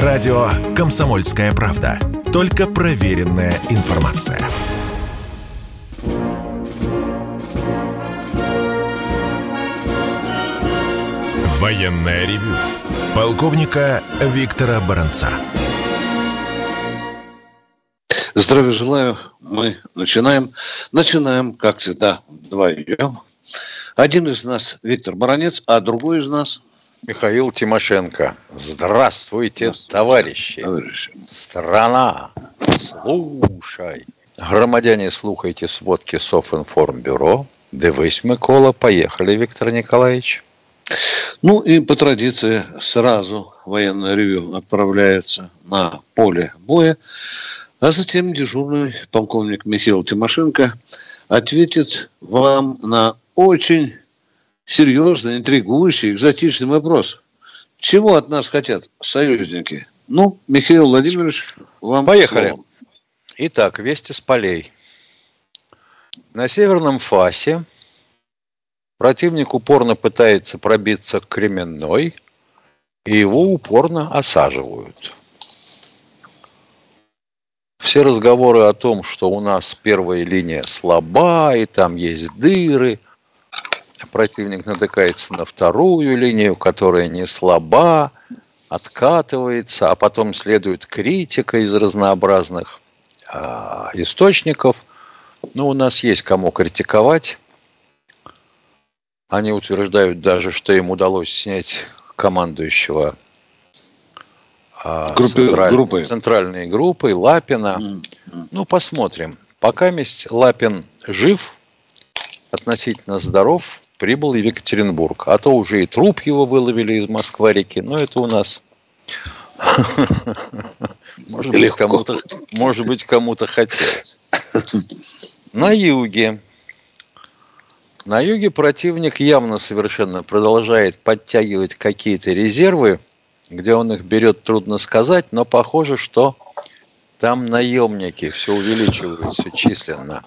Радио «Комсомольская правда». Только проверенная информация. Военная ревю. Полковника Виктора Баранца. Здравия желаю. Мы начинаем. Начинаем, как всегда, вдвоем. Один из нас Виктор Баранец, а другой из нас Михаил Тимошенко. Здравствуйте, товарищи. товарищи. Страна, слушай. Громадяне, слухайте сводки Софинформбюро. Дивись, Микола. Поехали, Виктор Николаевич. Ну и по традиции сразу военное ревю отправляется на поле боя, а затем дежурный полковник Михаил Тимошенко ответит вам на очень серьезный, интригующий, экзотичный вопрос. Чего от нас хотят союзники? Ну, Михаил Владимирович, вам Поехали. слово. Итак, вести с полей. На северном фасе противник упорно пытается пробиться к Кременной, и его упорно осаживают. Все разговоры о том, что у нас первая линия слаба, и там есть дыры, противник натыкается на вторую линию, которая не слаба, откатывается, а потом следует критика из разнообразных а, источников. Ну, у нас есть кому критиковать. Они утверждают даже, что им удалось снять командующего а, Группы- централь- группой. центральной группой Лапина. М. Ну, посмотрим. Пока месть Лапин жив, относительно здоров, прибыл и в Екатеринбург. А то уже и труп его выловили из Москва-реки. Но это у нас... Может быть, кому-то, может быть, кому-то хотелось. На юге. На юге противник явно совершенно продолжает подтягивать какие-то резервы, где он их берет, трудно сказать, но похоже, что там наемники все увеличиваются численно.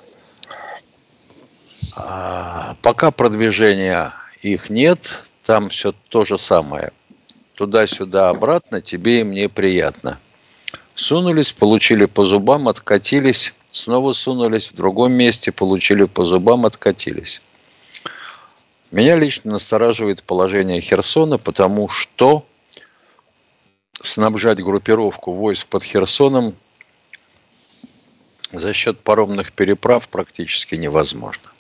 А, пока продвижения их нет, там все то же самое. Туда-сюда, обратно, тебе и мне приятно. Сунулись, получили по зубам, откатились, снова сунулись, в другом месте получили по зубам, откатились. Меня лично настораживает положение Херсона, потому что снабжать группировку войск под Херсоном за счет паромных переправ практически невозможно.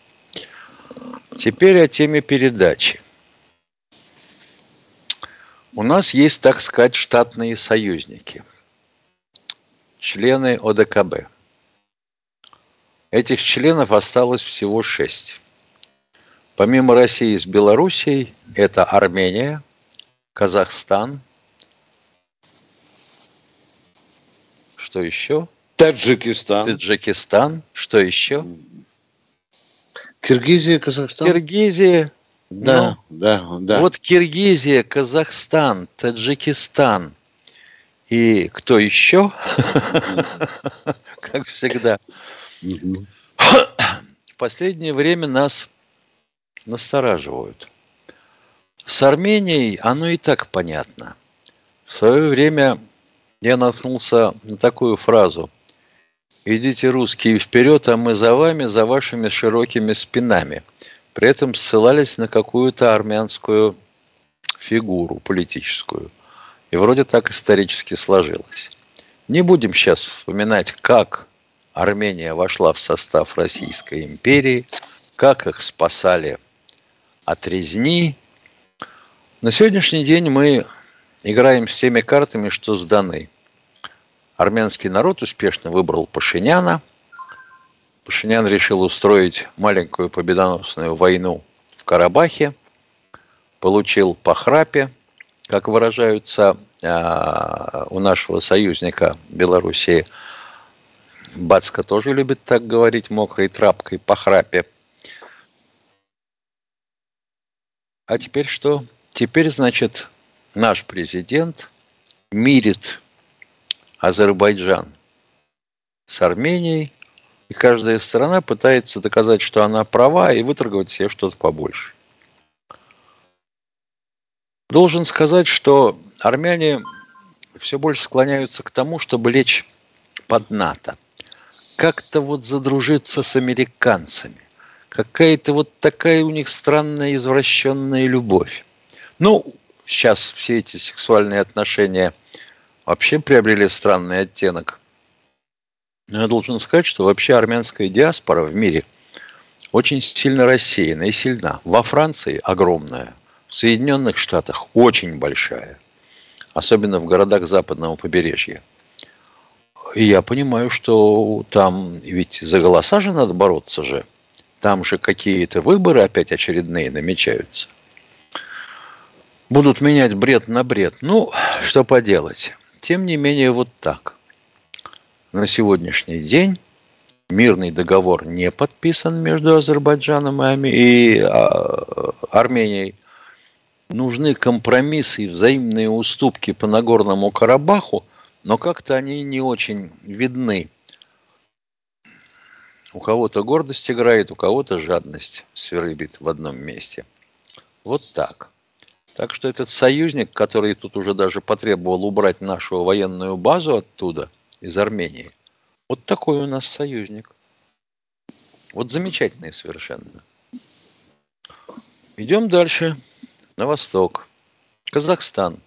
Теперь о теме передачи. У нас есть, так сказать, штатные союзники, члены ОДКБ. Этих членов осталось всего шесть. Помимо России с Белоруссией, это Армения, Казахстан, что еще? Таджикистан, Таджикистан, что еще? Киргизия, Казахстан. Киргизия. Да, Ну, да, да. Вот Киргизия, Казахстан, Таджикистан и кто еще? Как всегда. В последнее время нас настораживают. С Арменией оно и так понятно. В свое время я наткнулся на такую фразу. Идите, русские, вперед, а мы за вами, за вашими широкими спинами. При этом ссылались на какую-то армянскую фигуру политическую. И вроде так исторически сложилось. Не будем сейчас вспоминать, как Армения вошла в состав Российской империи, как их спасали от резни. На сегодняшний день мы играем с теми картами, что сданы. Армянский народ успешно выбрал Пашиняна. Пашинян решил устроить маленькую победоносную войну в Карабахе. Получил по храпе, как выражаются а, у нашего союзника Белоруссии. Бацка тоже любит так говорить, мокрой тряпкой по храпе. А теперь что? Теперь, значит, наш президент мирит Азербайджан с Арменией, и каждая страна пытается доказать, что она права, и выторговать себе что-то побольше. Должен сказать, что армяне все больше склоняются к тому, чтобы лечь под НАТО. Как-то вот задружиться с американцами. Какая-то вот такая у них странная извращенная любовь. Ну, сейчас все эти сексуальные отношения вообще приобрели странный оттенок. Но я должен сказать, что вообще армянская диаспора в мире очень сильно рассеяна и сильна. Во Франции огромная, в Соединенных Штатах очень большая, особенно в городах западного побережья. И я понимаю, что там ведь за голоса же надо бороться же. Там же какие-то выборы опять очередные намечаются. Будут менять бред на бред. Ну, что поделать. Тем не менее, вот так. На сегодняшний день мирный договор не подписан между Азербайджаном и а, Арменией. Нужны компромиссы и взаимные уступки по Нагорному Карабаху – но как-то они не очень видны. У кого-то гордость играет, у кого-то жадность свирыбит в одном месте. Вот так. Так что этот союзник, который тут уже даже потребовал убрать нашу военную базу оттуда, из Армении, вот такой у нас союзник. Вот замечательный совершенно. Идем дальше, на восток. Казахстан.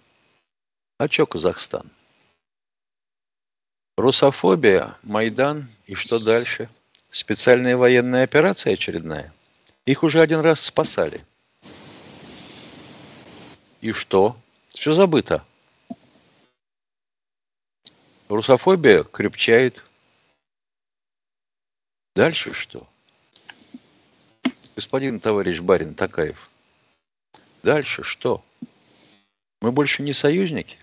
А что Казахстан? Русофобия, Майдан и что дальше? Специальная военная операция очередная? Их уже один раз спасали. И что? Все забыто. Русофобия крепчает. Дальше что? Господин товарищ барин Такаев. Дальше что? Мы больше не союзники?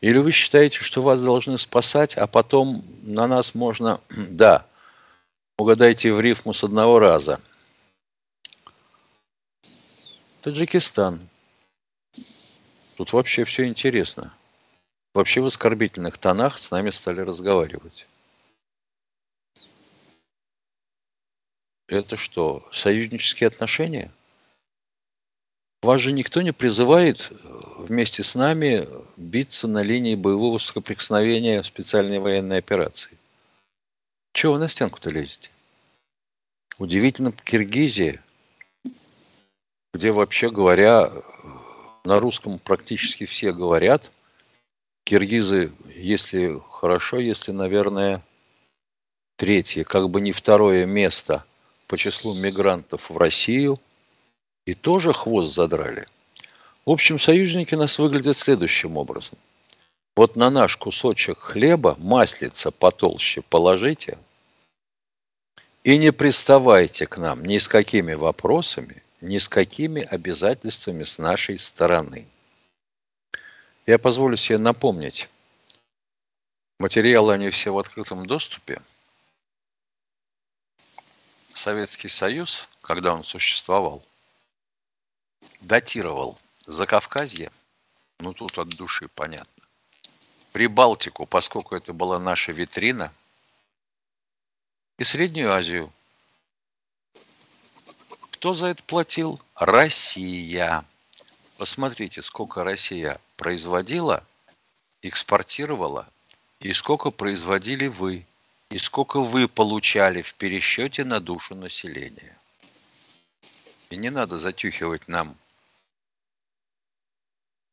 Или вы считаете, что вас должны спасать, а потом на нас можно... Да, угадайте в рифму с одного раза. Таджикистан. Тут вообще все интересно. Вообще в оскорбительных тонах с нами стали разговаривать. Это что, союзнические отношения? Вас же никто не призывает э, вместе с нами биться на линии боевого соприкосновения специальной военной операции. Чего вы на стенку-то лезете? Удивительно, Киргизия, где вообще говоря, на русском практически все говорят, киргизы, если хорошо, если, наверное, третье, как бы не второе место по числу мигрантов в Россию – и тоже хвост задрали. В общем, союзники нас выглядят следующим образом. Вот на наш кусочек хлеба маслица потолще положите и не приставайте к нам ни с какими вопросами, ни с какими обязательствами с нашей стороны. Я позволю себе напомнить, материалы они все в открытом доступе. Советский Союз, когда он существовал, датировал Закавказье, ну тут от души понятно, Прибалтику, поскольку это была наша витрина, и Среднюю Азию. Кто за это платил? Россия. Посмотрите, сколько Россия производила, экспортировала, и сколько производили вы, и сколько вы получали в пересчете на душу населения. И не надо затюхивать нам.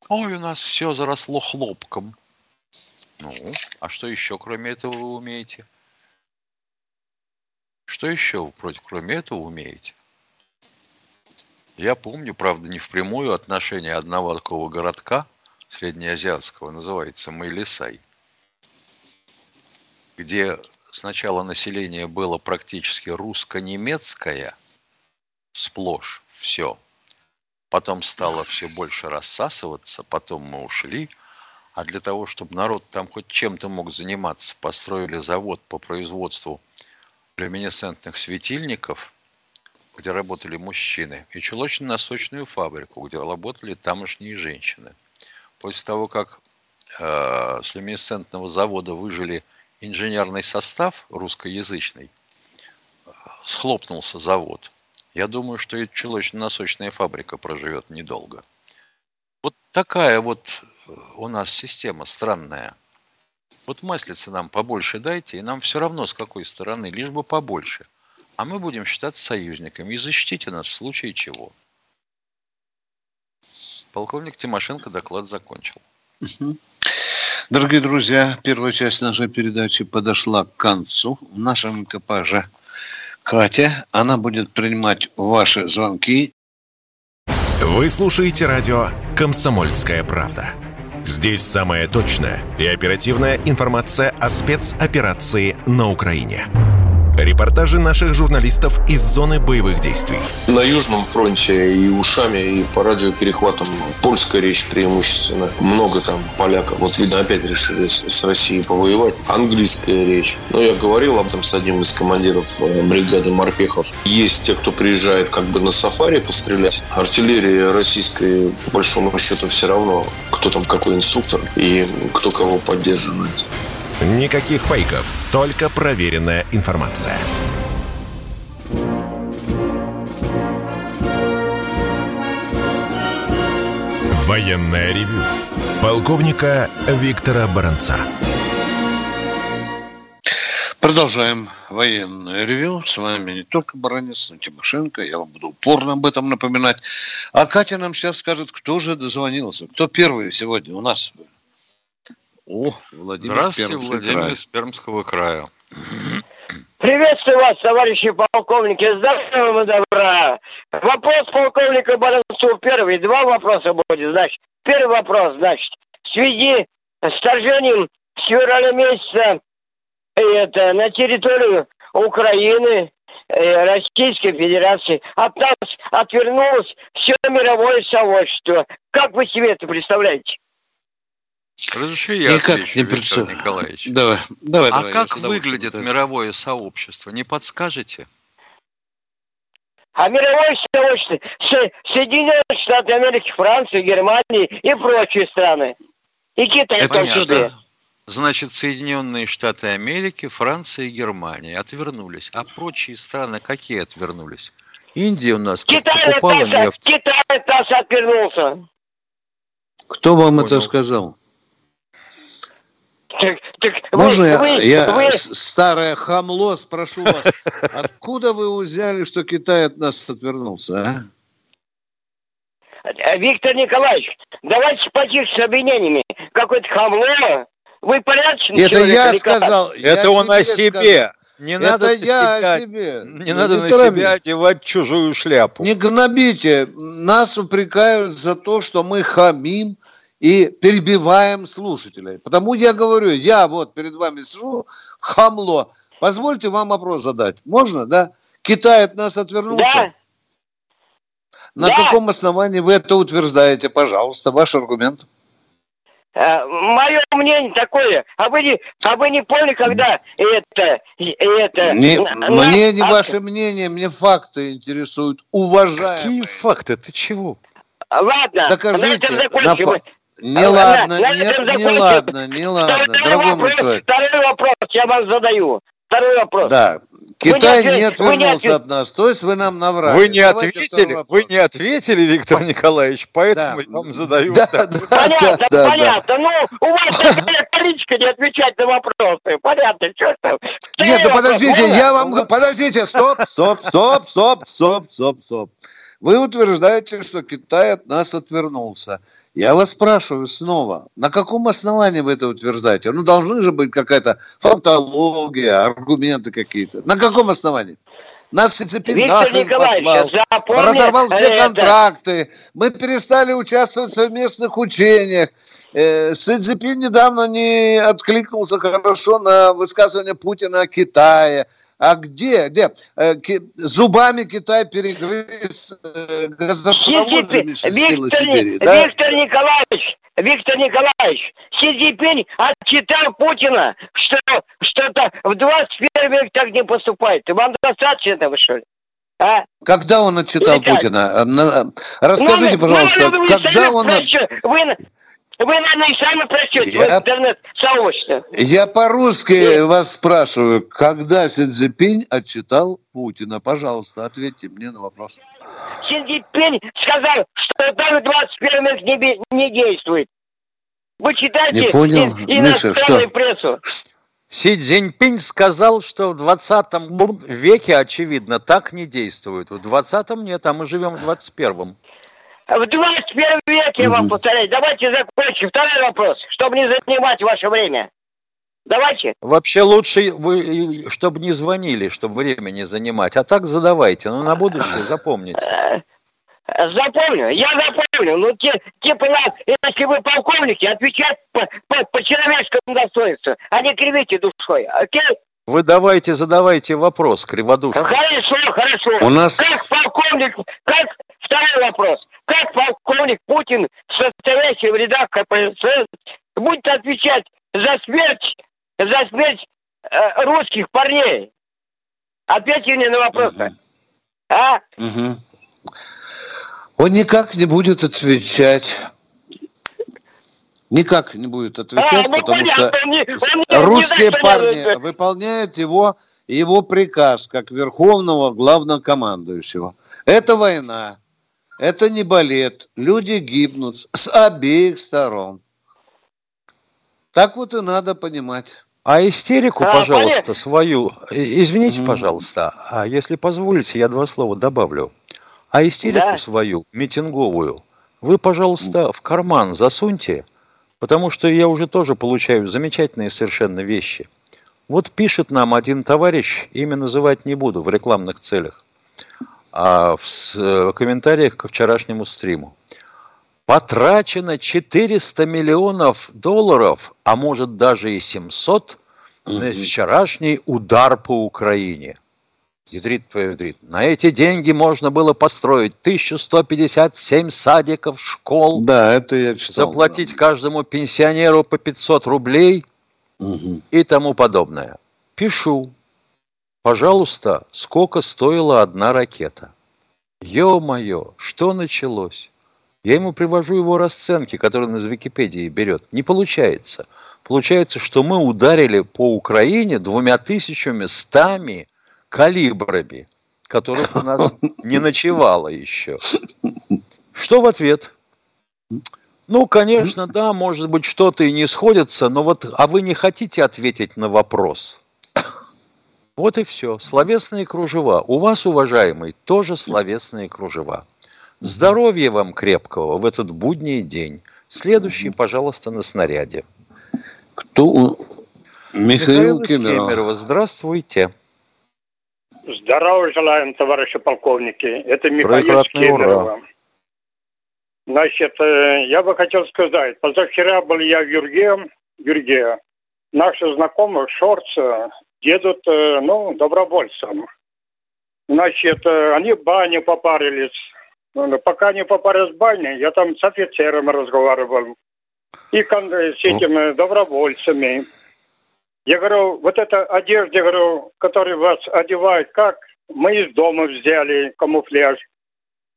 Ой, у нас все заросло хлопком. Ну, а что еще, кроме этого, вы умеете? Что еще против, кроме этого, умеете? Я помню, правда, не впрямую отношение одного такого городка среднеазиатского, называется Майлисай, где сначала население было практически русско-немецкое – сплошь все. Потом стало все больше рассасываться, потом мы ушли. А для того, чтобы народ там хоть чем-то мог заниматься, построили завод по производству люминесцентных светильников, где работали мужчины, и чулочно-носочную фабрику, где работали тамошние женщины. После того, как э, с люминесцентного завода выжили инженерный состав русскоязычный, схлопнулся завод – я думаю, что и чулочно-носочная фабрика проживет недолго. Вот такая вот э, у нас система странная. Вот маслица нам побольше дайте, и нам все равно с какой стороны, лишь бы побольше. А мы будем считаться союзниками и защитите нас в случае чего. Полковник Тимошенко доклад закончил. Дорогие друзья, первая часть нашей передачи подошла к концу. В нашем экипаже Катя. Она будет принимать ваши звонки. Вы слушаете радио «Комсомольская правда». Здесь самая точная и оперативная информация о спецоперации на Украине. Репортажи наших журналистов из зоны боевых действий. На Южном фронте и ушами, и по радиоперехватам польская речь преимущественно. Много там поляков. Вот, видно, опять решили с Россией повоевать. Английская речь. Но я говорил об этом с одним из командиров э, бригады морпехов. Есть те, кто приезжает как бы на сафари пострелять. Артиллерия российская, по большому счету, все равно, кто там какой инструктор и кто кого поддерживает. Никаких фейков, только проверенная информация. Военная ревю. Полковника Виктора Баранца. Продолжаем военное ревю. С вами не только Баранец, но и Тимошенко. Я вам буду упорно об этом напоминать. А Катя нам сейчас скажет, кто же дозвонился. Кто первый сегодня у нас? О, Владимир Здравствуйте, Пермский Владимир край. из Пермского края. Приветствую вас, товарищи полковники. Здравия вам добра. Вопрос полковника Баранцу первый. Два вопроса будет, значит. Первый вопрос, значит. В связи с вторжением с февраля месяца это, на территорию Украины, э, Российской Федерации от нас отвернулось все мировое сообщество. Как вы себе это представляете? Разреши я Никак отвечу, не Виктор Николаевич. Давай, давай, а давай, как выглядит мировое сообщество? Не подскажете? А мировое сообщество Соединенные Штаты Америки, Франция, Германия и прочие страны. И Китай Это в том Значит, Соединенные Штаты Америки, Франция и Германия отвернулись. А прочие страны какие отвернулись? Индия у нас Китай покупала нефть. Китай от отвернулся. Кто вам Понял. это сказал? Так, так Можно вы, я, вы, я вы... старое хамло спрошу вас, откуда вы взяли, что Китай от нас отвернулся, а? э, Виктор Николаевич, давайте потише с обвинениями. Какое-то хамло. Вы порядочный Это человек, я сказал. Это я он о себе. Сказал. Не это надо я себя, о себе. Не надо на себя одевать чужую шляпу. Не гнобите. Нас упрекают за то, что мы хамим, и перебиваем слушателей. Потому я говорю, я вот перед вами сижу, хамло. Позвольте вам вопрос задать. Можно, да? Китай от нас отвернулся? Да. На да. каком основании вы это утверждаете? Пожалуйста, ваш аргумент. Э, Мое мнение такое. А вы не, а вы не поняли, когда это... это не, на, мне не а... ваше мнение, мне факты интересуют. Уважаемые. Какие факты? Ты чего? Ладно, Докажите. На, на, не а, ладно, на, нет, на не ладно, не ладно, второй дорогой вопрос, мой человек. Второй вопрос я вам задаю. Второй вопрос. Да, Китай не, не отвернулся не от нас, то есть вы нам наврали. Вы не Давайте ответили, вы не ответили, Виктор Николаевич, поэтому да. я вам задаю. Да, да, понятно, да, понятно. Да. Ну, у вас такая количка не отвечать на вопросы. Понятно, что там. Нет, ну подождите, я вам... Подождите, стоп, стоп, стоп, стоп, стоп, стоп, стоп. Вы утверждаете, что Китай от нас отвернулся. Я вас спрашиваю снова, на каком основании вы это утверждаете? Ну, должны же быть какая-то фактология, аргументы какие-то. На каком основании? Нас Цепин нахрен послал, разорвал все это. контракты, мы перестали участвовать в совместных учениях. Э, Си Цзепин недавно не откликнулся хорошо на высказывание Путина о Китае. А где, где? Э, зубами Китай перегрыз э, газопроводами силы Сибири. Да? Виктор Николаевич, Виктор Николаевич, Си Цзиньпинь отчитал Путина, что что-то в 21 век так не поступает. Вам достаточно этого, что ли? А? Когда он отчитал Или Путина? Расскажите, ну, пожалуйста, ну, когда он... Вы, вы, наверное, и сами прочтете я... в интернет-сообществе. Я по-русски вас спрашиваю, когда Си Цзиньпинь отчитал Путина? Пожалуйста, ответьте мне на вопрос. Си Цзиньпинь сказал, что даже 21 век не, не действует. Вы читаете Не понял, и- Миша, что? прессу. Си Цзиньпинь сказал, что в 20 веке, очевидно, так не действует. В 20 нет, а мы живем в 21-м. В 21 веке я вам повторяю. Давайте закончим. Второй вопрос, чтобы не занимать ваше время. Давайте. Вообще лучше, вы, чтобы не звонили, чтобы время не занимать. А так задавайте. Ну, на будущее запомните. Э, Запомню, я запомню. Ну, те, типа, я, если вы полковники, отвечать по, по, по человеческому достоинству, а не кривите душой. Окей? Вы давайте, задавайте вопрос, криводушно. Хорошо, хорошо. У нас- Как полковник, как, второй вопрос. Как полковник Путин, состоящий в рядах КПСС, будет отвечать за смерть, за смерть э, русских парней? Ответьте мне на вопрос. А? Мгм. Он никак не будет отвечать. Никак не будет отвечать, А, ну, потому что понятно, он не- не- не русские знает, парни выполняют его, его приказ как верховного главнокомандующего. Это война, это не балет. Люди гибнут с- обеих сторон. Так вот и надо понимать. А истерику, А, пожалуйста, понятно. свою, извините, пожалуйста, а если позволите, я два слова добавлю. А истерику Да. свою, митинговую, вы, пожалуйста, в карман засуньте, потому что я уже тоже получаю замечательные совершенно вещи. Вот пишет нам один товарищ, имя называть не буду в рекламных целях, а в с- э, комментариях к вчерашнему стриму. Потрачено 400 миллионов долларов, а может даже и 700 на вчерашний удар по Украине. Ядрит ядрит. На эти деньги можно было построить 1157 садиков, школ, Да, это я читал. заплатить каждому пенсионеру по 500 рублей Мгм. и тому подобное. Пишу. Пожалуйста, сколько стоила одна ракета? Ё-моё, что началось? Я ему привожу его расценки, которые он из Википедии берет. Не получается. Получается, что мы ударили по Украине двумя тысячами стами калибрами, которых у нас не ночевало еще. Что в ответ? Ну, конечно, да, может быть, что-то и не сходится, но вот, а вы не хотите ответить на вопрос? Вот и все. Словесные кружева. У вас, уважаемый, тоже словесные кружева. Здоровья вам крепкого в этот будний день. Следующий, пожалуйста, на снаряде. Кто? у- Михаил, Михаил Кемеров. Кемерово, здравствуйте. Здорово желаем, товарищи полковники. Это Михаил ура. Кемерово. Значит, э, я бы хотел сказать, позавчера был я в Юрге, Юрге. Наши знакомые шорцы едут, э, ну, добровольцам. Значит, э, они в бане попарились. Ну, Пока не попарились в бане, я там с офицером разговаривал. И кон- с этими добровольцами. Я говорю, вот эта одежда, говорю, которую вас одевают, как? Мы из дома взяли камуфляж.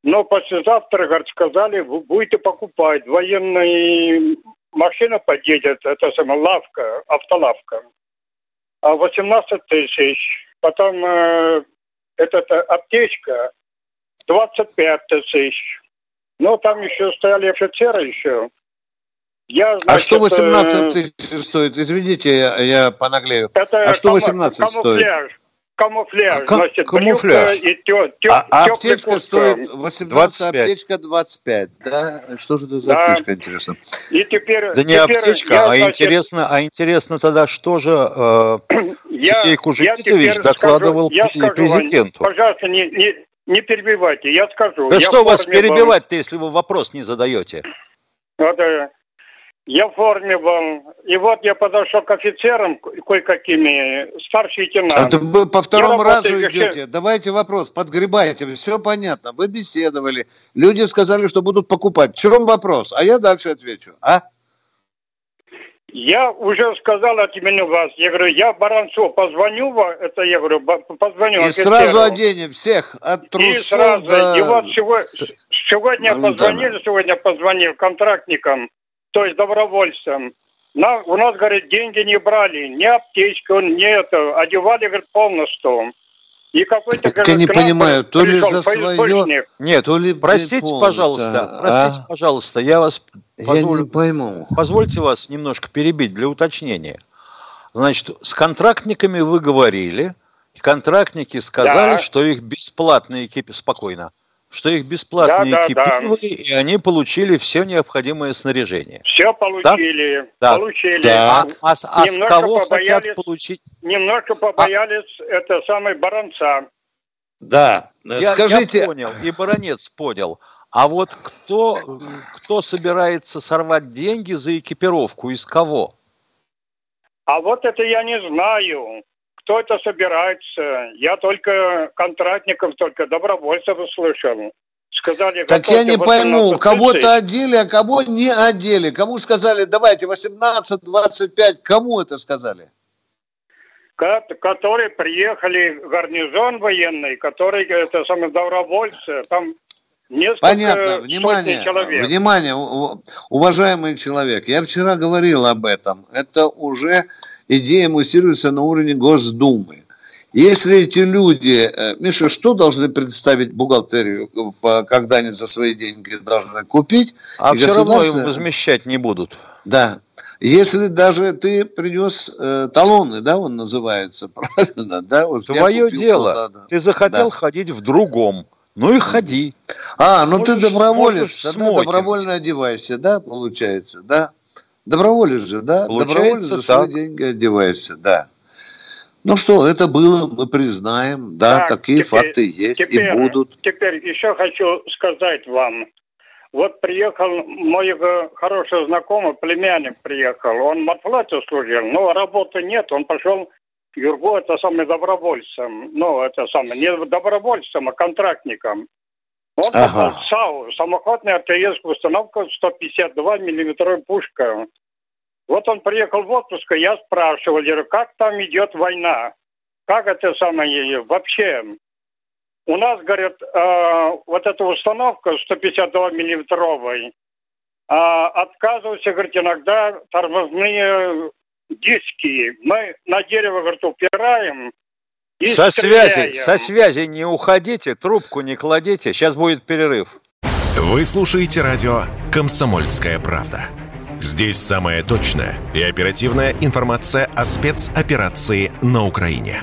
Но послезавтра, говорит, сказали, вы будете покупать. Военная машина подъедет, это самая лавка, автолавка. А 18 тысяч. Потом э, эта аптечка 25 тысяч. Ну, там еще стояли офицеры еще. Я, А значит, что 18 э, тысяч стоит? Извините, я, я понаглею. это А что каму- 18 стоит? Камуфляж. Камуфляж, Ка- значит, камуфляж. и тё, тё, А, а аптечка куртка. стоит 18, 25. аптечка 25. Да? Что же это за Да. аптечка, интересно? И теперь... Да не теперь аптечка, я, а значит, интересно, а интересно тогда, что же э, я, Сергей я Кужевитович теперь докладывал скажу, я скажу вам, президенту. пожалуйста, не, не, не перебивайте, я скажу. Да я что вас был. перебивать-то, если вы вопрос не задаете? Вот, э, я в форме был. И вот я подошел к офицерам ко- кое-какими, старший А лейтенант. то вы по второму Я разу работаю идете. Давайте вопрос, подгребайте. Все понятно. Вы беседовали. Люди сказали, что будут покупать. В чем вопрос? А я дальше отвечу. А? Я уже сказал от имени вас. Я говорю, я Баранцу позвоню, ва- это я говорю, позвоню И офицеру. сразу оденем всех. От И трусов сразу, до... и вот сего- сегодня да. позвонили, сегодня позвонил контрактникам, то есть добровольцам. На, у нас, говорит, деньги не брали, ни аптечку, ни это, одевали, говорит, полностью. И какой-то, Так говорит, я не понимаю, то ли за свое-. Нет, То ли простите, полностью, пожалуйста, а? простите, пожалуйста, я вас. Я не пойму. Позвольте вас немножко перебить для уточнения. Значит, с контрактниками вы говорили, контрактники сказали, да. что их бесплатно экипи... Спокойно что их бесплатно да, экипировали, да, да. и они получили все необходимое снаряжение. Все получили. Да? Получили. Да. А, а, а с кого хотят получить? Немножко побоялись, а... это самый баронца. Да. Я, Скажите... я понял, и баронец понял. А вот кто, кто собирается сорвать деньги за экипировку, из кого? А вот это я не знаю кто это собирается. Я только контрактников, только добровольцев услышал. Сказали, так я не пойму, кого-то одели, а кого не одели. Кому сказали, давайте 18-25, кому это сказали? Которые приехали, гарнизон военный, которые, это самые добровольцы, там Несколько Понятно, внимание, человек. внимание, уважаемый человек. Я вчера говорил об этом. Это уже идея муссируется на уровне Госдумы. Если эти люди, э, Миша, что должны представить бухгалтерию, когда они за свои деньги должны купить? А все равно им возмещать не будут. Да. Если даже ты принес э, талоны, да, он называется, правильно, да? Вот Твое дело. Туда, да. Ты захотел да. ходить в другом. Ну и ходи. А, ну можешь, ты доброволец, тогда добровольно одевайся, да, получается, да? Доброволец же, да? Добровольно за свои так. деньги одеваешься, да. Ну что, это было, мы признаем, да, так, такие теперь, факты есть теперь, и будут. Теперь еще хочу сказать вам. Вот приехал мой хороший знакомый, племянник приехал, он в матфлате служил, но работы нет, он пошел к Юргу, это самый добровольцем, ну, это самое, не добровольцем, а контрактником. Он ага. САУ, самоходная артиллерийская установка 152 миллиметровая пушка. Вот он приехал в отпуск, и я спрашивал, говорю, как там идет война? Как это самое вообще? У нас, говорят, э, вот эта установка 152 миллиметровой, э, отказываются, говорит, иногда тормозные диски. Мы на дерево, говорит, упираем, и со стреляем. связи, со связи не уходите, трубку не кладите, сейчас будет перерыв. Вы слушаете радио «Комсомольская правда». Здесь самая точная и оперативная информация о спецоперации на Украине.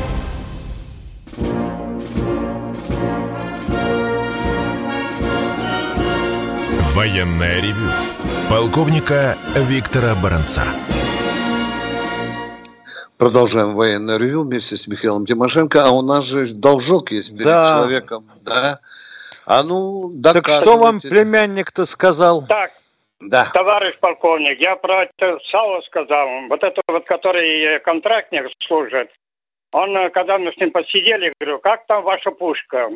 Военное ревю полковника Виктора Баранца. Продолжаем военное ревю вместе с Михаилом Тимошенко. А у нас же должок есть перед да. человеком. Да. А ну, Так что вам племянник-то сказал? Так, да. Товарищ полковник, я про это САО сказал. Вот это вот, который контрактник служит. Он, когда мы с ним посидели, говорю, как там ваша пушка?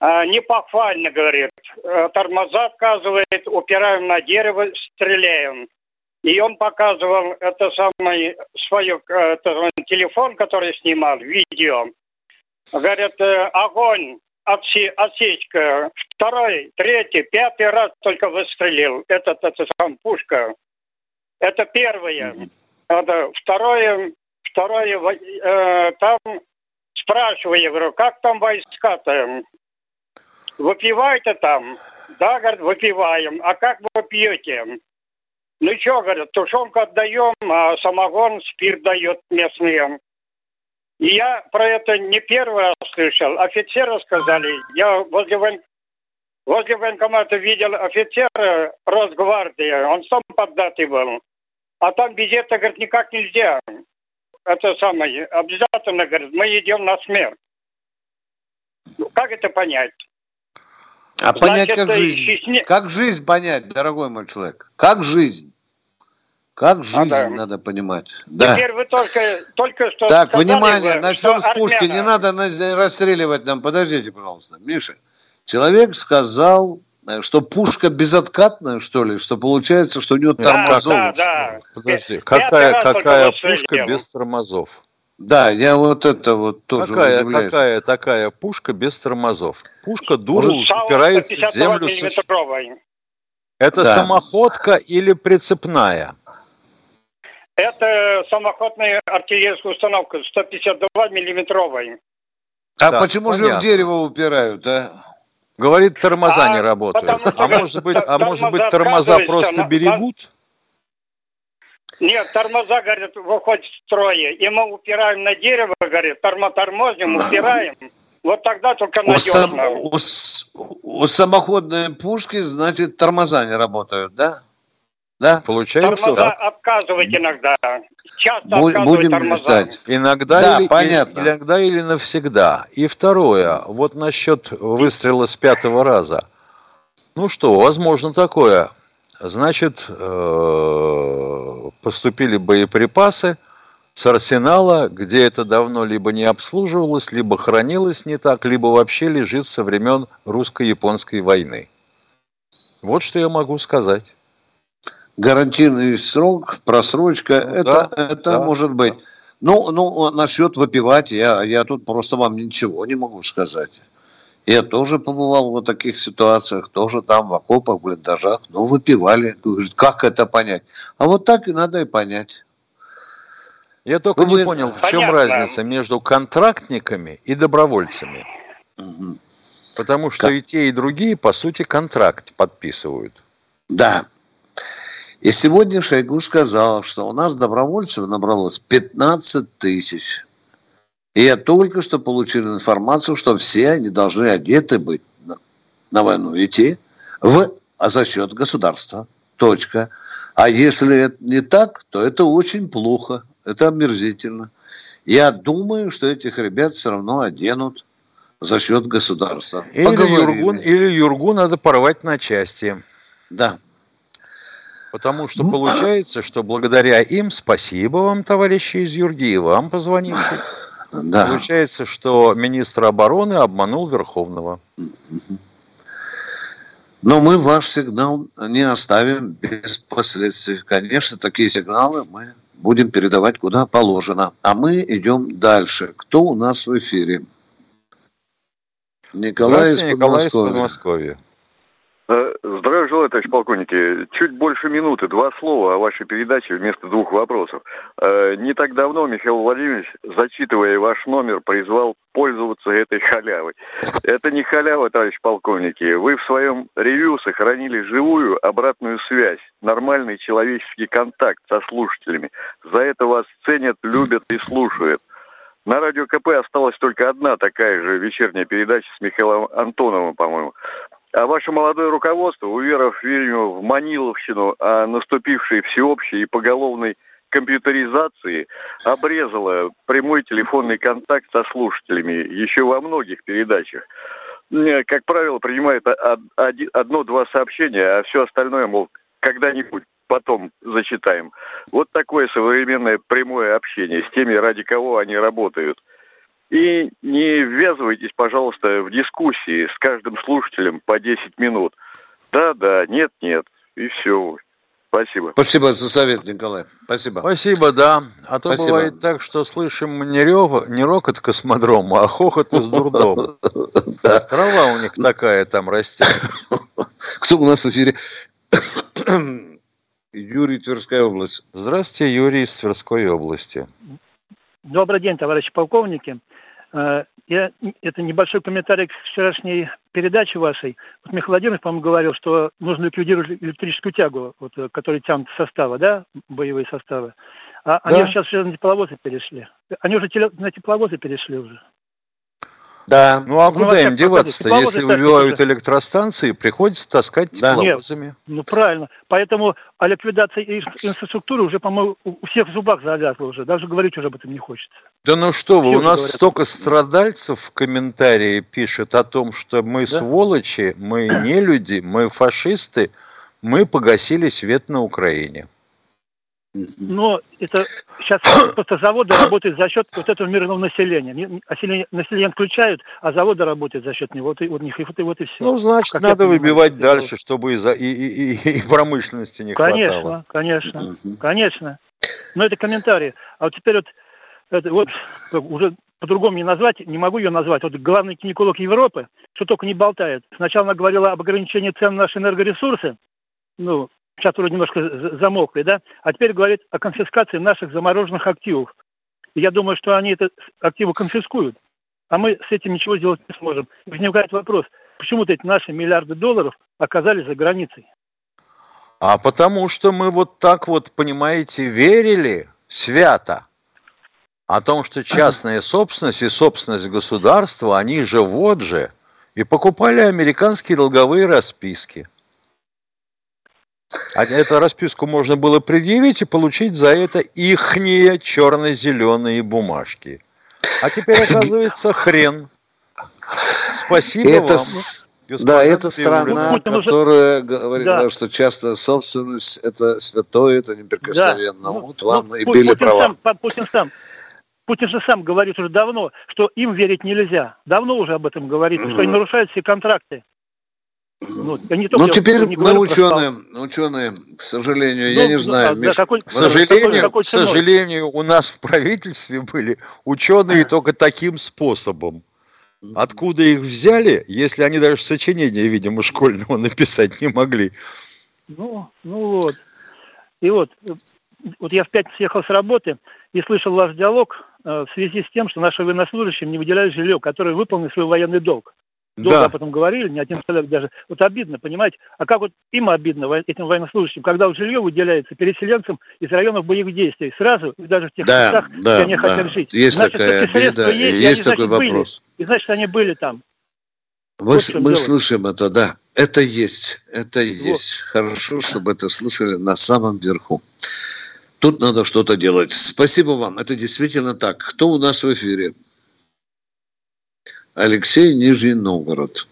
А, не похвально, говорит. Э, тормоза отказывает, упираем на дерево, стреляем. И он показывал это самый свой это, телефон, который снимал, видео. Говорят, э, огонь, отсе, осечка. Второй, третий, пятый раз только выстрелил. Этот, это сам пушка. Это первое. Это второе, второе, э, там спрашиваю, я говорю, как там войска-то? Выпиваете там? Да, говорят, выпиваем. А как вы пьете? Ну что, говорят, тушенку отдаем, а самогон, спирт дает местные. И я про это не первый раз слышал. Офицеры сказали, я возле, воен... возле военкомата видел офицера Росгвардии, он сам поддатый был. А там без этого, говорит, никак нельзя. Это самое, обязательно, говорит, мы идем на смерть. Ну, как это понять? А Значит, понять, как жизнь? Чечне... Как жизнь понять, дорогой мой человек? Как жизнь? Как а, жизнь а, да. надо понимать. Да. Теперь вы только, только что Так, сказали, внимание, вы, начнем с пушки. Армяна... Не надо расстреливать нам. Подождите, пожалуйста. Миша, человек сказал что пушка безоткатная, что ли, что получается, что у нее Да, тормозов. да, да. Подожди, Пятый какая, какая пушка без тормозов? Да, я вот это вот тоже Какая, удивляюсь. какая такая пушка без тормозов? Пушка дура Сау упирается в 152 землю. с- миллиметровой. Это Да. самоходка или прицепная? Это самоходная артиллерийская установка 152 миллиметровой. А Да, почему же в понятно. дерево упирают, а? Говорит, тормоза А, не работают. потому что А может быть, а может быть тормоза просто на- берегут? Нет, тормоза, говорит, выходят в строя. И мы упираем на дерево, говорит, тормо тормозим, упираем. Вот тогда только У, сам- надежно. у у самоходной пушки, значит, тормоза не работают, да? Да? Получается Тормоза так. отказывают иногда. Часто Будем тормоза. ждать. Иногда, Да, или, понятно. или- иногда или навсегда. И второе, вот насчет выстрела с пятого раза. Ну что, возможно такое. Значит, э, поступили боеприпасы с арсенала, где это давно либо не обслуживалось, либо хранилось не так, либо вообще лежит со времен русско-японской войны. Вот что я могу сказать. Гарантийный срок, просрочка, Ну, это, да, это да, может быть. Ну, ну, насчет выпивать, я, я тут просто вам ничего не могу сказать. Я тоже побывал в таких ситуациях, тоже там в окопах, в блиндажах. Ну, выпивали. Говорит, Как это понять? А вот так и надо и понять. Я только Ну, не вы- понял, в чем Понятно. разница между контрактниками и добровольцами. Мгм. Потому что Как? и те, и другие, по сути, контракт подписывают. Да. И сегодня Шойгу сказал, что у нас добровольцев набралось 15 тысяч. И я только что получил информацию, что все они должны одеты быть на, на войну идти в, а за счет государства. Точка. А если это не так, то это очень плохо. Это омерзительно. Я думаю, что этих ребят все равно оденут за счет государства. Или Поговорили. юргу, или юргу надо порвать на части. Да. Потому что Ну, получается, что благодаря им, спасибо вам, товарищи из Юрги, и вам позвонивший, Да. получается, что министр обороны обманул Верховного. Но мы ваш сигнал не оставим без последствий. Конечно, такие сигналы мы будем передавать куда положено. А мы идем дальше. Кто у нас в эфире? Николай из Здравствуйте, Николай из Подмосковья. Э, Здравия желаю, товарищ полковники. Чуть больше минуты, два слова о вашей передаче вместо двух вопросов. Э, Не так давно Михаил Владимирович, зачитывая ваш номер, призвал пользоваться этой халявой. Это не халява, товарищ полковники. Вы в своем ревью сохранили живую обратную связь, нормальный человеческий контакт со слушателями. За это вас ценят, любят и слушают. На радио КП осталась только одна такая же вечерняя передача с Михаилом Антоновым, по-моему. А ваше молодое руководство, уверов, видимо, в Маниловщину о наступившей всеобщей и поголовной компьютеризации, обрезало прямой телефонный контакт со слушателями еще во многих передачах. Как правило, принимает одно-два сообщения, а все остальное, мол, когда-нибудь потом зачитаем. Вот такое современное прямое общение с теми, ради кого они работают. И не ввязывайтесь, пожалуйста, в дискуссии с каждым слушателем по 10 минут. Да-да, нет-нет, и все. Спасибо. Спасибо за совет, Николай. Спасибо. Спасибо, да. А то Спасибо. бывает так, что слышим не рев, не рокот космодрома, а хохот из дурдома. Да. Трава у них такая там растет. Кто у нас в эфире? Юрий, Тверская область. Здравствуйте, Юрий из Тверской области. Добрый день, товарищи полковники. Э, Я, это небольшой комментарий к вчерашней передаче вашей. Вот Михаил Владимирович, по-моему, говорил, что нужно ликвидировать электрическую тягу, вот, э, которая тянут составы, да, боевые составы. А Да. они сейчас уже на тепловозы перешли. Они уже теле- на тепловозы перешли уже. Да. Ну а Ну, куда им деваться-то? тепловозы Если выбивают уже. электростанции, приходится таскать Да. тепловозами. Ну, правильно. Поэтому о ликвидации инфраструктуры уже, по-моему, у всех в зубах завязла уже. Даже говорить уже об этом не хочется. Да ну что вы, Все у нас говорят. столько страдальцев в комментарии пишет о том, что мы сволочи, мы не люди, мы фашисты, мы погасили свет на Украине. Но это сейчас просто заводы работают за счет вот этого мирного населения. Население, население отключают, а заводы работают за счет него. Вот и, вот, вот, и, вот и все. Ну, значит, как надо выбивать дальше, чтобы и, за, и, и, и, и промышленности не конечно, хватало. Конечно, конечно, конечно. Но это комментарии. А вот теперь вот, это, вот уже по-другому не назвать, не могу ее назвать. Вот главный гинеколог Европы, что только не болтает. Сначала она говорила об ограничении цен на наши энергоресурсы, ну, сейчас уже немножко замолкли, да, а теперь говорит о конфискации наших замороженных активов. И я думаю, что они это активы конфискуют, а мы с этим ничего сделать не сможем. И возникает вопрос, почему-то эти наши миллиарды долларов оказались за границей. А потому что мы вот так вот, понимаете, верили свято о том, что частная собственность и собственность государства, они же вот же, и покупали американские долговые расписки. А эту расписку можно было предъявить и получить за это ихние черно-зеленые бумажки. А теперь оказывается хрен. Спасибо это вам. С... Да, это страна, которая говорит, да. что часто собственность это святое, это неприкосновенно. Да. Вот ну, вам ну, и били права. Сам, Путин сам Путин же сам говорит уже давно, что им верить нельзя. Давно уже об этом говорит, mm-hmm. что они нарушают все контракты. Ну, ну теперь мы говорю, ученые, ученые, к сожалению, ну, я не знаю. А, Миш, какой, к сожалению, какой, к сожалению, у нас в правительстве были ученые а. только таким способом. Откуда их взяли, если они даже сочинения, видимо, школьного написать не могли? Ну, ну вот. И вот, вот я в пятницу ехал с работы и слышал ваш диалог э, в связи с тем, что наши военнослужащим не выделяют жилье, которые выполнили свой военный долг. Долго да. об этом говорили, не один человек даже. Вот обидно, понимаете? А как вот им обидно, этим военнослужащим, когда вот жилье выделяется переселенцам из районов боевых действий сразу, и даже в тех да, местах, да, где они да. хотят жить. Есть значит, такая обида, есть, есть такой значит, вопрос. Были, и значит, они были там. Вы, вот мы слышим это, да. Это есть, это вот. есть. Хорошо, чтобы это слышали на самом верху. Тут надо что-то делать. Спасибо вам. Это действительно так. Кто у нас в эфире? Алексей, Нижний Новгород.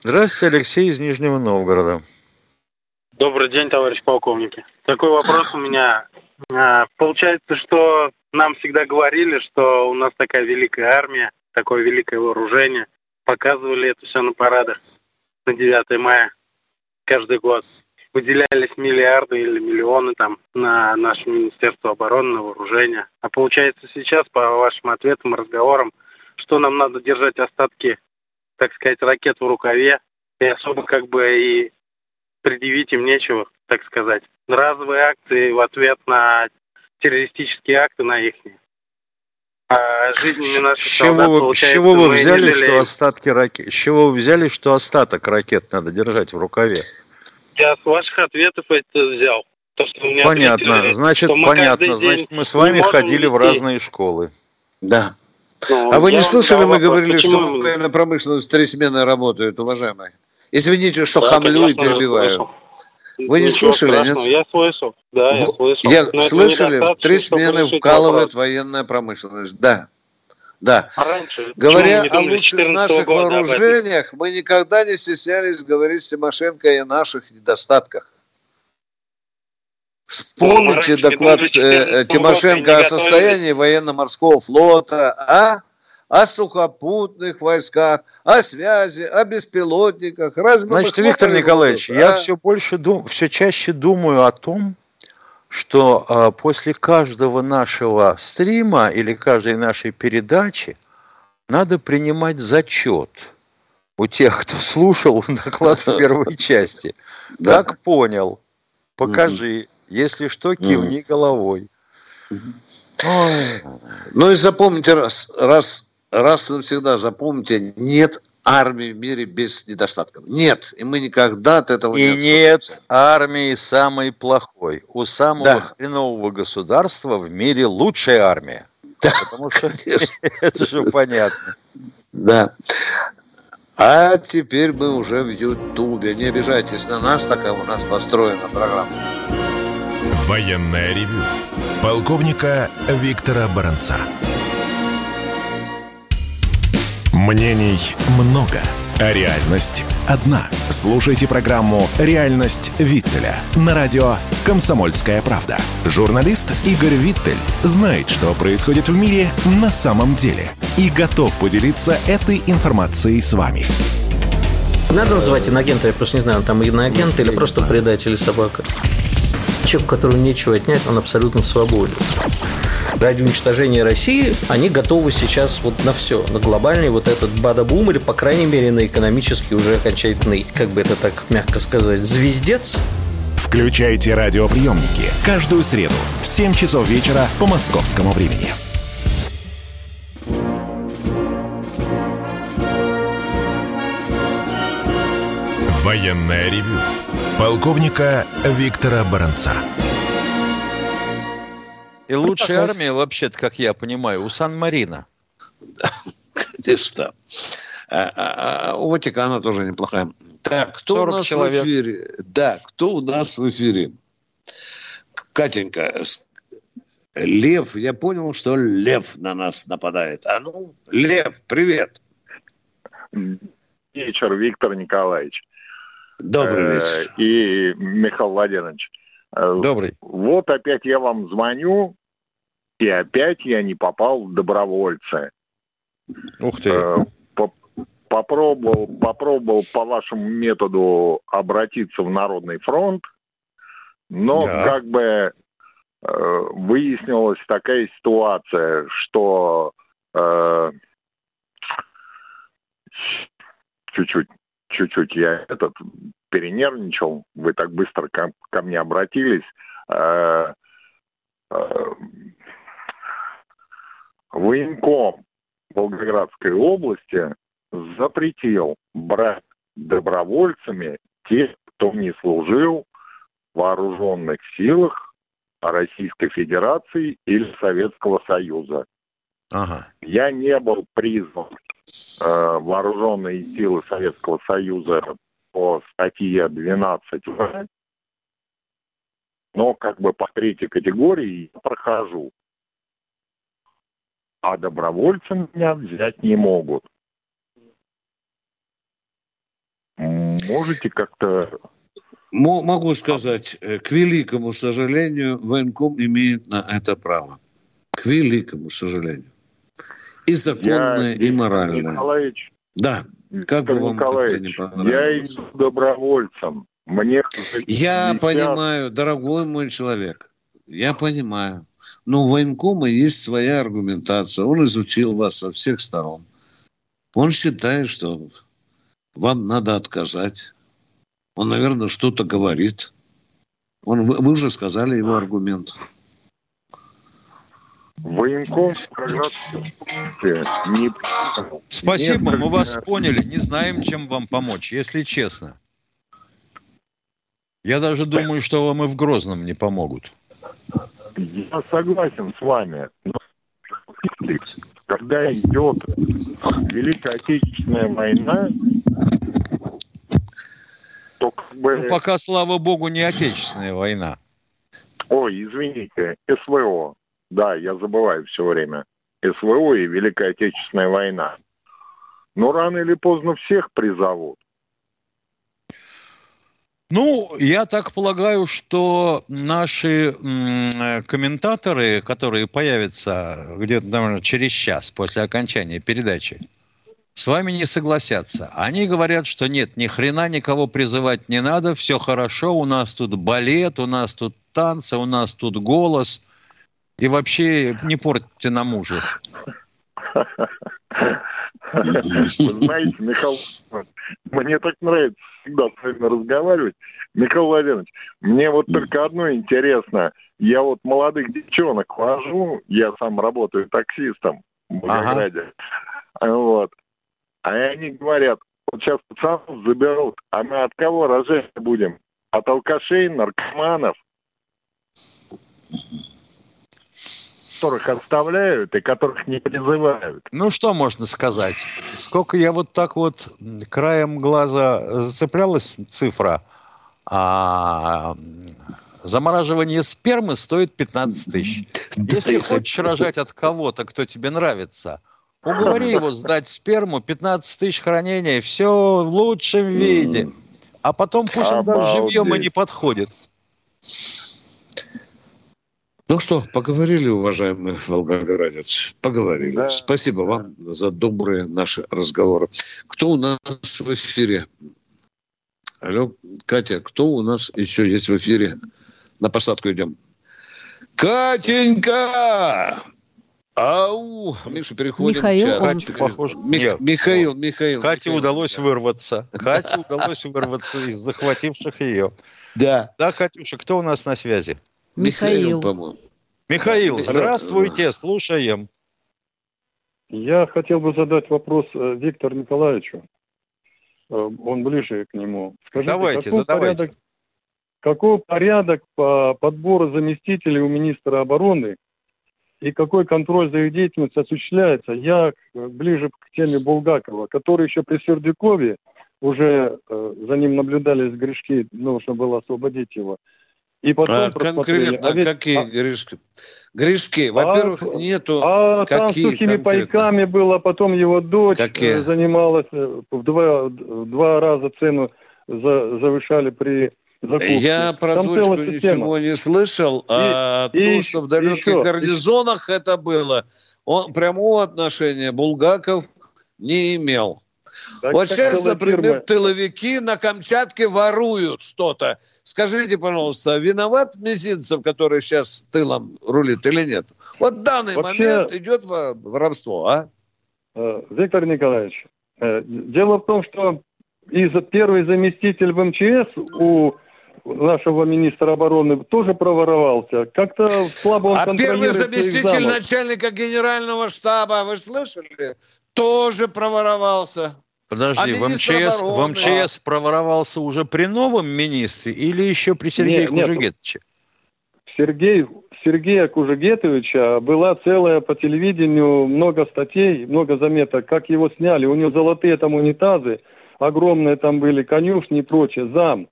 Здравствуйте, Алексей из Нижнего Новгорода. Добрый день, товарищ полковники. Такой вопрос у меня. А, получается, что нам всегда говорили, что у нас такая великая армия, такое великое вооружение. Показывали это все на парадах на 9 мая каждый год. Выделялись миллиарды или миллионы там на наше Министерство обороны, на вооружение. А получается сейчас, по вашим ответам и разговорам, что нам надо держать остатки, так сказать, ракет в рукаве, и особо как бы и предъявить им нечего, так сказать. Разовые акции в ответ на террористические акты на их. А жизнями наших с чего вы, с чего вы взяли, что остатки ракет? С чего вы взяли, что остаток ракет надо держать в рукаве? Я с ваших ответов это взял. То, что понятно, значит, понятно. Значит, мы с вами ходили в разные школы. Да. Ну, а вы не слышали, мы говорили, что военная промышленность три смены работают, уважаемые? Извините, что да, хамлю и перебиваю. Вы не Ничего слышали, страшного. нет? Я слышал, да, я слышал. Я слышали, три смены вкалывает вопрос. военная промышленность, да. Да. А раньше, Говоря о лучших наших вооружениях, мы никогда не стеснялись говорить с Тимошенко о наших недостатках. Вспомните ну, доклад э, Тимошенко о состоянии военно-морского флота, а? о сухопутных войсках, о связи, о беспилотниках. Разве Значит, Виктор Николаевич, будут, я а? все больше, дум, все чаще думаю о том, что э, после каждого нашего стрима или каждой нашей передачи надо принимать зачет у тех, кто слушал доклад в первой части. Как понял, покажи, если что, кивни mm. головой. Ну и запомните раз, раз, раз навсегда запомните, нет армии в мире без недостатков. Нет, и мы никогда от этого и не И нет армии самой плохой. У самого да. хренового государства в мире лучшая армия. Да, Потому что это же понятно. Да. А теперь мы уже в Ютубе. Не обижайтесь на нас, такая у нас построена программа. Военная ревю. Полковника Виктора Баранца. Мнений много. А реальность одна. Слушайте программу «Реальность Виттеля» на радио «Комсомольская правда». Журналист Игорь Виттель знает, что происходит в мире на самом деле и готов поделиться этой информацией с вами. Надо называть инагента, я просто не знаю, он там иноагент или просто предатель собака. Человек, которому нечего отнять, он абсолютно свободен. Ради уничтожения России они готовы сейчас вот на все, на глобальный вот этот бада-бум или, по крайней мере, на экономический уже окончательный, как бы это так мягко сказать, звездец. Включайте радиоприемники каждую среду в 7 часов вечера по московскому времени. Военное ревю полковника Виктора Баранца. И лучшая армия, вообще-то, как я понимаю, у Сан-Марина. Конечно. А, а, а у Ватикана тоже неплохая. Так, кто у нас человек. в эфире? Да, кто у нас в эфире? Катенька, Лев, я понял, что Лев на нас нападает. А ну, Лев, привет. Вечер, Виктор Николаевич. Добрый вечер. И Михаил Владимирович. Э, Добрый. Вот опять я вам звоню, и опять я не попал в добровольцы. Ух ты. Э, попробовал, попробовал по вашему методу обратиться в Народный фронт, но да. как бы э, выяснилась такая ситуация, что э, чуть-чуть чуть-чуть я этот перенервничал, вы так быстро ко, ко мне обратились. Э, э, военком Волгоградской области запретил брать добровольцами тех, кто не служил в вооруженных силах Российской Федерации или Советского Союза. Ага. Я не был призван вооруженные силы Советского Союза по статье 12 но как бы по третьей категории я прохожу. А добровольцы меня взять не могут. Можете как-то... Могу сказать, э, к великому сожалению, военком имеет на это право. К великому сожалению. И законное, я, и моральное. Николаевич, да, как бы вам Николаевич, не понравилось. Я иду добровольцем. Мне я понимаю, дорогой мой человек, я понимаю. Но у военкома есть своя аргументация. Он изучил вас со всех сторон. Он считает, что вам надо отказать. Он, наверное, что-то говорит. Он, вы уже сказали его аргумент. Военком не... Спасибо, мы вас поняли. Не знаем, чем вам помочь, если честно. Я даже думаю, что вам и в Грозном не помогут. Я согласен с вами. Но когда идет Великая Отечественная война, то как бы... Ну, пока, слава богу, не Отечественная война. Ой, извините, СВО. Да, я забываю все время. СВО и Великая Отечественная война. Но рано или поздно всех призовут. Ну, я так полагаю, что наши м, комментаторы, которые появятся где-то, наверное, через час после окончания передачи, с вами не согласятся. Они говорят, что нет, ни хрена никого призывать не надо, все хорошо, у нас тут балет, у нас тут танцы, у нас тут голос – и вообще не портите нам ужас. Знаете, Михаил, мне так нравится всегда с вами разговаривать. Михаил Владимирович, мне вот только одно интересно. Я вот молодых девчонок вожу, я сам работаю таксистом в Волгограде. Ага. Вот. А они говорят, вот сейчас пацанов заберут, а мы от кого рожать будем? От алкашей, наркоманов? Которых оставляют и которых не призывают. Ну, что можно сказать? Сколько я вот так вот краем глаза зацеплялась цифра, а замораживание спермы стоит 15 тысяч. Если хочешь рожать от кого-то, кто тебе нравится, Уговори его сдать сперму, 15 тысяч хранения, все в лучшем виде. А потом пусть он даже живьем и не подходит. Ну что, поговорили, уважаемый волгоградец? Поговорили. Да. Спасибо вам за добрые наши разговоры. Кто у нас в эфире? Алло, Катя, кто у нас еще есть в эфире? На посадку идем. Катенька! Ау! Миша, переходим Михаил, в чат. он- Катя, похоже. Ми- Нет. Михаил, Михаил. Кате Михаил, удалось да. вырваться. Кате удалось вырваться из захвативших ее. Да. Да, Катюша, кто у нас на связи? Михаил. по-моему. Михаил, здравствуйте, слушаем. Я хотел бы задать вопрос э, Виктору Николаевичу. Э, Он ближе к нему. Скажите, Давайте, каков задавайте. порядок, каков порядок по подбору заместителей у министра обороны и какой контроль за их деятельностью осуществляется? Я э, ближе к теме Булгакова, который еще при Сердюкове уже э, за ним наблюдались грешки, нужно было освободить его. И потом А, конкретно А ведь- какие а- грешки? Грешки. Во-первых, А, нету... А там Какие сухими конкретно? пайками было, потом его дочь Какие? э, занималась, э, в два, в два раза цену за- завышали при закупке. Я про Там дочку целая система. ничего не слышал, а и то, ещё- что в далеких ещё- гарнизонах это было, он прямого отношения Булгаков не имел. Так- вот сейчас, например, фирма. тыловики на Камчатке воруют что-то. Скажите, пожалуйста, виноват Мизинцев, который сейчас тылом рулит или нет? Вот в данный Вообще- момент идет во- воровство, а? Э, Виктор Николаевич, э, дело в том, что и за первый заместитель в МЧС у нашего министра обороны тоже проворовался. Как-то слабо он А первый заместитель начальника генерального штаба, вы слышали? Тоже проворовался. Подожди, А в МЧС, в? МЧС проворовался уже при новом министре или еще при Сергее Нет, нет. Кужегетовиче? Сергей, Сергея Кужегетовича была целая по телевидению много статей, много заметок, как его сняли. У него золотые там унитазы, огромные там были конюшни и прочее, зам.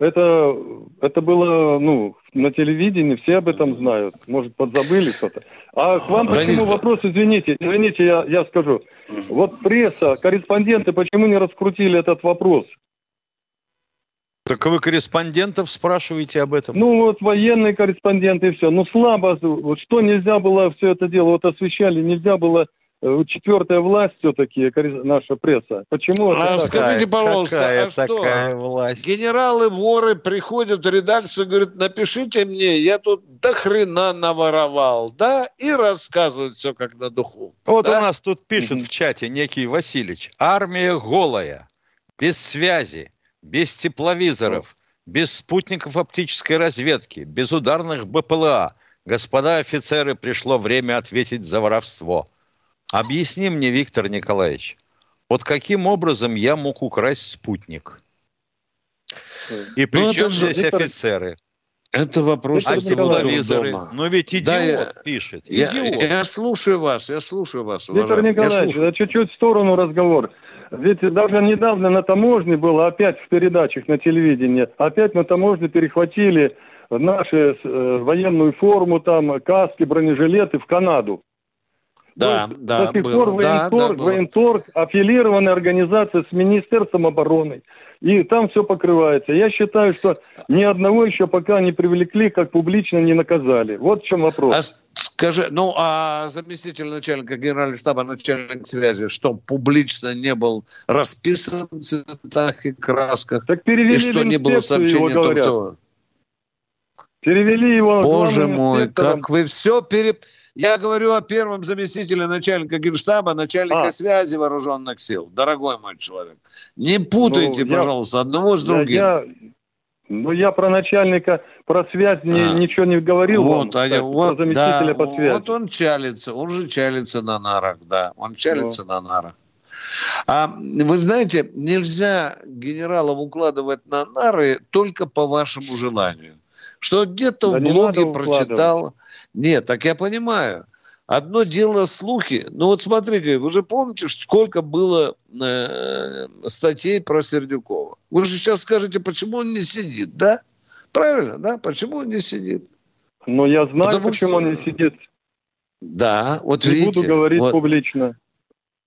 Это, это было, ну, на телевидении, все об этом знают. Может, подзабыли что-то. А к вам почему вопрос, извините, извините, я, я скажу. Вот пресса, корреспонденты почему не раскрутили этот вопрос? Так вы корреспондентов спрашиваете об этом? Ну, вот военные корреспонденты и все. Ну, слабо. Вот что нельзя было все это дело, вот освещали, нельзя было четвертая власть все-таки, наша пресса. Почему это А так? скажите, пожалуйста, какая а что? такая власть? Генералы-воры приходят в редакцию и говорят, напишите мне, я тут до хрена наворовал, да, и рассказывают все как на духу. Вот Да? у нас тут пишет в чате некий Васильевич. Армия голая, без связи, без тепловизоров, без спутников оптической разведки, без ударных БПЛА. Господа офицеры, пришло время ответить за воровство. Объясни мне, Виктор Николаевич, вот каким образом я мог украсть спутник? И при Ну, чем здесь Виктор- офицеры? Это вопрос А дома. Ну ведь идиот Да, я- пишет. Я, Идиот. я слушаю вас, я слушаю вас. Виктор уважаемый, Николаевич, да чуть-чуть в сторону разговор. Ведь даже недавно на таможне было, опять в передачах на телевидении, опять на таможне перехватили наши э, военную форму, там, каски, бронежилеты в Канаду. Да, да, до сих было. пор Да, да, военторг, военторг аффилированная организация с Министерством обороны. И там все покрывается. Я считаю, что ни одного еще пока не привлекли, как публично не наказали. Вот в чем вопрос. А скажи, ну, а заместитель начальника генерального штаба, начальник связи, что публично не был расписан в цветах и красках? Так перевели и что не было сообщения его, том, что... Перевели его Боже мой, как вы все пере... Я говорю о первом заместителе начальника генштаба, начальника А. связи вооруженных сил. Дорогой мой человек, не путайте, Ну, я- пожалуйста, одного с Я- другим. Я, ну, я про начальника, про связь не- А. ничего не говорил вам, вот, кстати, они- про вот, заместителя да, по связи. вот он чалится, он же чалится на нарах, да, он чалится Ну. на нарах. А вы знаете, нельзя генералов укладывать на нары только по вашему желанию. Что где-то Да в не блоге надо укладывать. Нет, так я понимаю. Одно дело слухи. Ну вот смотрите, вы же помните, сколько было э, статей про Сердюкова. Вы же сейчас скажете, почему он не сидит, да? Правильно, да? Почему он не сидит? Но я знаю, Потому почему что- он не сидит. Да, вот Не видите. буду говорить вот. публично.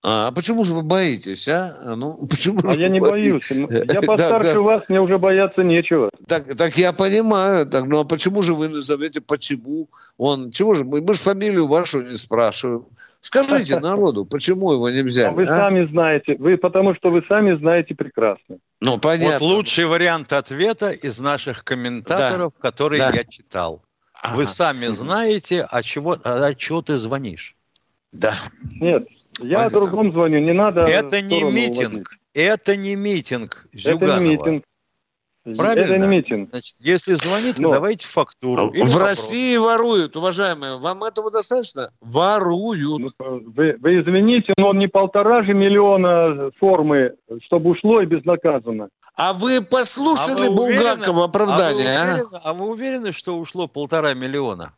А почему же вы боитесь, а? Ну, почему а я не боюсь. Я постарше да, да. вас, мне уже бояться нечего. Так, так я понимаю. Так, ну а почему же вы назовете, почему? Он, чего же, мы, мы же фамилию вашу не спрашиваем. Скажите народу, почему его не взяли? А вы а? сами знаете, вы потому что вы сами знаете прекрасно. Ну, понятно. Вот лучший вариант ответа из наших комментаторов, да. которые да. я читал. Ага. Вы сами знаете, а чего, а чего ты звонишь? Да. Нет, я Понятно. другом звоню, не надо... Это не митинг, уводить. это не митинг Зюганова. Это не митинг. Правильно? Это не митинг. Значит, если звоните, Но... давайте фактуру. В вопрос. России воруют, уважаемые. Вам этого достаточно? Воруют. Ну, вы, вы извините, но не полтора же миллиона формы, чтобы ушло и безнаказанно. А вы послушали а вы Булгакова оправдание? А вы, уверены, а? а вы уверены, что ушло полтора миллиона?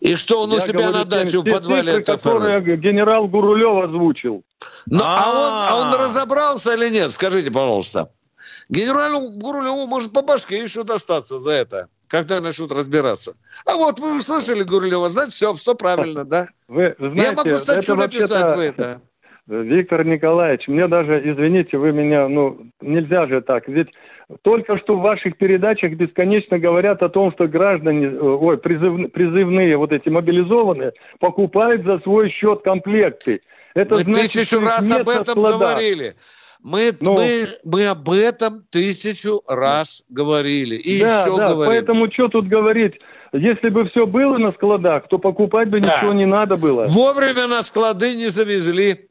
И что он Я у себя говорю, на даче в подвале цифры, это которые генерал Гурулев озвучил. Ну, а, он, а он разобрался или нет? Скажите, пожалуйста. Генералу Гурулеву может по башке еще достаться за это, когда начнут разбираться. А вот вы услышали Гурулева, значит, все, все правильно, да? Вы знаете, Я могу статью написать в это. Виктор Николаевич, мне даже, извините, вы меня, ну, нельзя же так. Ведь только что в ваших передачах бесконечно говорят о том, что граждане, э, ой, призыв, призывные, вот эти мобилизованные, покупают за свой счет комплекты. Это Мы значит, тысячу раз об этом склада. говорили. Мы, ну, мы, мы об этом тысячу раз говорили. И да, еще да, говорим. Поэтому что тут говорить? Если бы все было на складах, то покупать бы да. ничего не надо было. Вовремя на склады не завезли.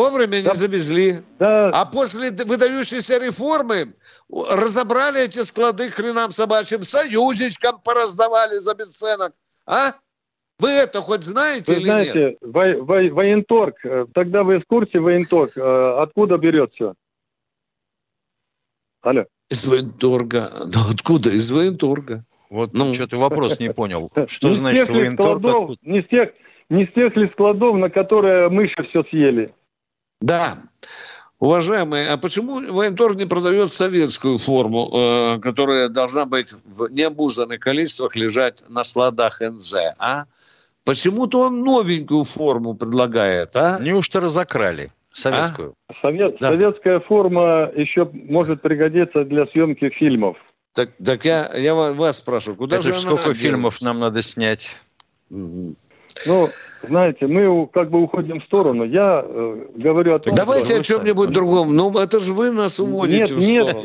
Вовремя да. не завезли. Да. А после выдающейся реформы разобрали эти склады хренам собачьим, союзничкам пораздавали за бесценок. А? Вы это хоть знаете вы или знаете, нет? Во, во, военторг, э, тогда вы в курсе военторг, э, откуда берет все? Алло. Из военторга. Ну, откуда? Из военторга. Вот ну, что ты вопрос не понял. Что значит военторг? Складов, не, с тех, не с тех ли складов, на которые мыши все съели? Да. Уважаемые, а почему военторг не продает советскую форму, э, которая должна быть в необузданных количествах лежать на складах НЗ, а? Почему-то он новенькую форму предлагает, а? Неужто разокрали советскую? А? Совет, да. Советская форма еще может пригодиться для съемки фильмов. Так, так я, я вас спрашиваю, куда Это же сколько фильмов нам надо снять? Угу. Ну, знаете, мы как бы уходим в сторону. Я э, говорю о том, Давайте что... о чем-нибудь другом. Ну, это же вы нас уводите нет, в нет, сторону,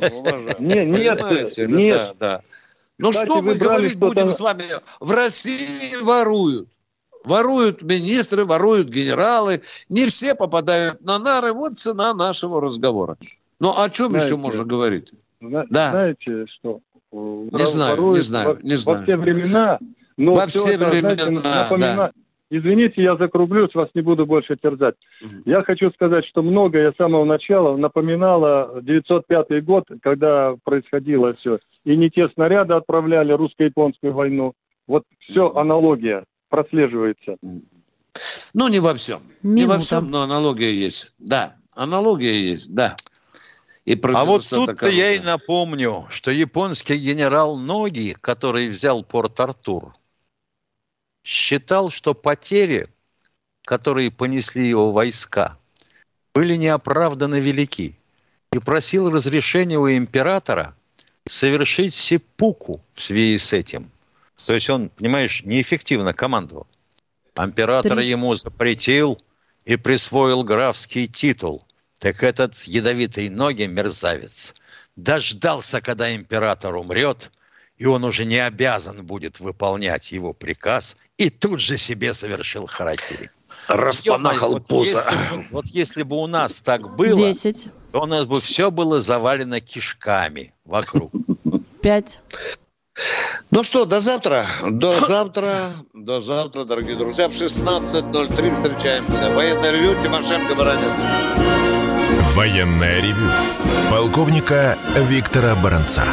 Нет, нет, нет. нет. Да, да. Ну, что, что мы говорить будем с вами? В России воруют. Воруют министры, воруют генералы. Не все попадают на нары. Вот цена нашего разговора. Ну, о чем знаете, еще можно говорить? Зна- да. Знаете, что? Не знаю, не знаю, не знаю. Во все времена но Во все, все времена, знаете, напомина... да. Извините, я закруглюсь, вас не буду больше терзать. Угу. Я хочу сказать, что многое с самого начала напоминало 905 год, когда происходило все. И не те снаряды отправляли, русско-японскую войну. Вот все угу. аналогия прослеживается. Ну, не во всем. Минута. Не во всем, но аналогия есть. Да, аналогия есть, да. И а вот тут-то я и напомню, что японский генерал Ноги, который взял Порт-Артур, считал, что потери, которые понесли его войска, были неоправданно велики и просил разрешения у императора совершить сепуку в связи с этим. То есть он, понимаешь, неэффективно командовал. Император 30. ему запретил и присвоил графский титул. Так этот ядовитый ноги мерзавец дождался, когда император умрет – и он уже не обязан будет выполнять его приказ, и тут же себе совершил харакири. Распанахал вот пузо. Если, вот если бы у нас так было, 10. то у нас бы все было завалено кишками вокруг. Пять. Ну что, до завтра. До завтра. До завтра, дорогие друзья. В 16.03 встречаемся. Военное ревю Тимошенко Баранин. Военное ревю. Полковника Виктора Баранца.